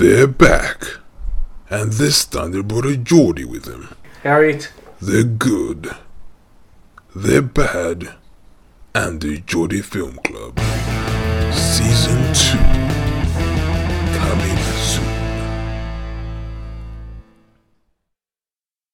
They're back. And this time they brought a Geordie with them. Harriet. They're good. They're bad. And the Geordie Film Club.